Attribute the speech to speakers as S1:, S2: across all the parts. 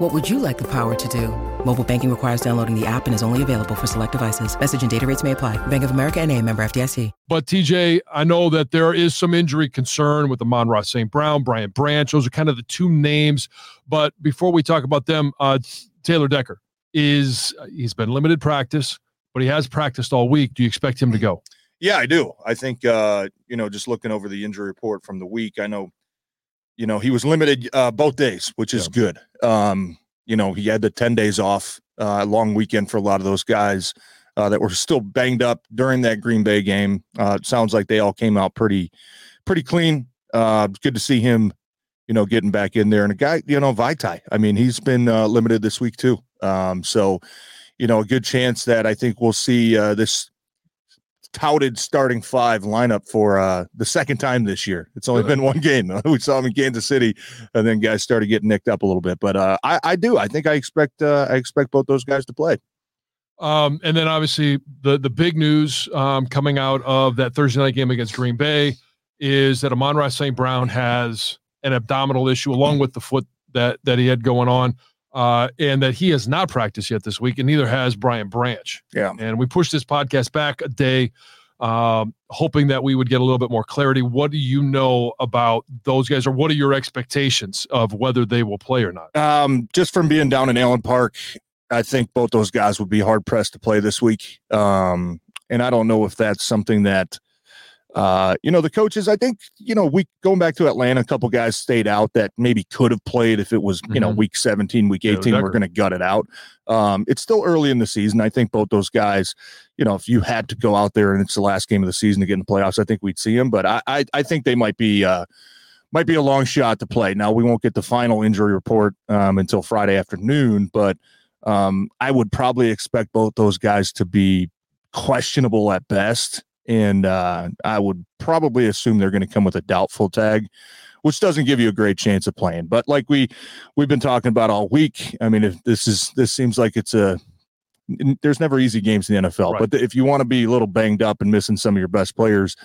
S1: What would you like the power to do? Mobile banking requires downloading the app and is only available for select devices. Message and data rates may apply. Bank of America and a member FDIC.
S2: But TJ, I know that there is some injury concern with the Amon-Ra St. Brown, Brian Branch. Those are kind of the two names. But before we talk about them, uh, Taylor Decker is he's been limited practice, but he has practiced all week. Do you expect him to go?
S3: Yeah, I do. I think uh, you know, just looking over the injury report from the week, I know you know, he was limited uh, both days, which is yeah. good. Um, you know, he had the 10 days off, uh, long weekend for a lot of those guys uh, that were still banged up during that Green Bay game. Uh, sounds like they all came out pretty, pretty clean. Uh, good to see him, you know, getting back in there. And a guy, you know, Vaitai, I mean, he's been uh, limited this week too. Um, so, you know, a good chance that I think we'll see uh, this touted starting five lineup for uh, the second time this year. It's only been one game. we saw him in Kansas City, and then guys started getting nicked up a little bit. But uh, I, I do. I think I expect uh, I expect both those guys to play.
S2: Um, and then obviously the the big news um, coming out of that Thursday night game against Green Bay is that Amon-Ra St. Brown has an abdominal issue along with the foot that that he had going on uh, and that he has not practiced yet this week, and neither has Brian Branch.
S3: Yeah.
S2: And we pushed this podcast back a day, um, hoping that we would get a little bit more clarity. What do you know about those guys, or what are your expectations of whether they will play or not?
S3: Um, just from being down in Allen Park, I think both those guys would be hard pressed to play this week. Um, and I don't know if that's something that uh, you know, the coaches, I think, you know, we going back to Atlanta, a couple guys stayed out that maybe could have played if it was, you mm-hmm. know, week 17, week 18, yeah, we're going to gut it out. Um, it's still early in the season. I think both those guys, you know, if you had to go out there and it's the last game of the season to get in the playoffs, I think we'd see them. But I, I, I think they might be, uh, might be a long shot to play. Now we won't get the final injury report um, until Friday afternoon, but um, I would probably expect both those guys to be questionable at best and uh, I would probably assume they're going to come with a doubtful tag, which doesn't give you a great chance of playing. But like we we've been talking about all week, I mean, if this is this seems like it's a there's never easy games in the NFL, right. but if you want to be a little banged up and missing some of your best players,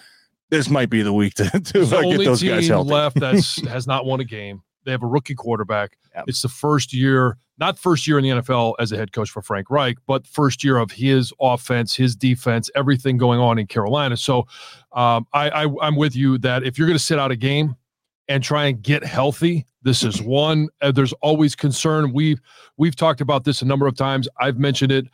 S3: this might be the week to, to
S2: the
S3: get those guys healthy.
S2: left that has not won a game. They have a rookie quarterback. Yep. It's the first year not first year in the NFL as a head coach for Frank Reich, but first year of his offense, his defense, everything going on in Carolina. So um, I, I, I'm with you that if you're going to sit out a game and try and get healthy, this is one. Uh, there's always concern. We've we've talked about this a number of times. I've mentioned it.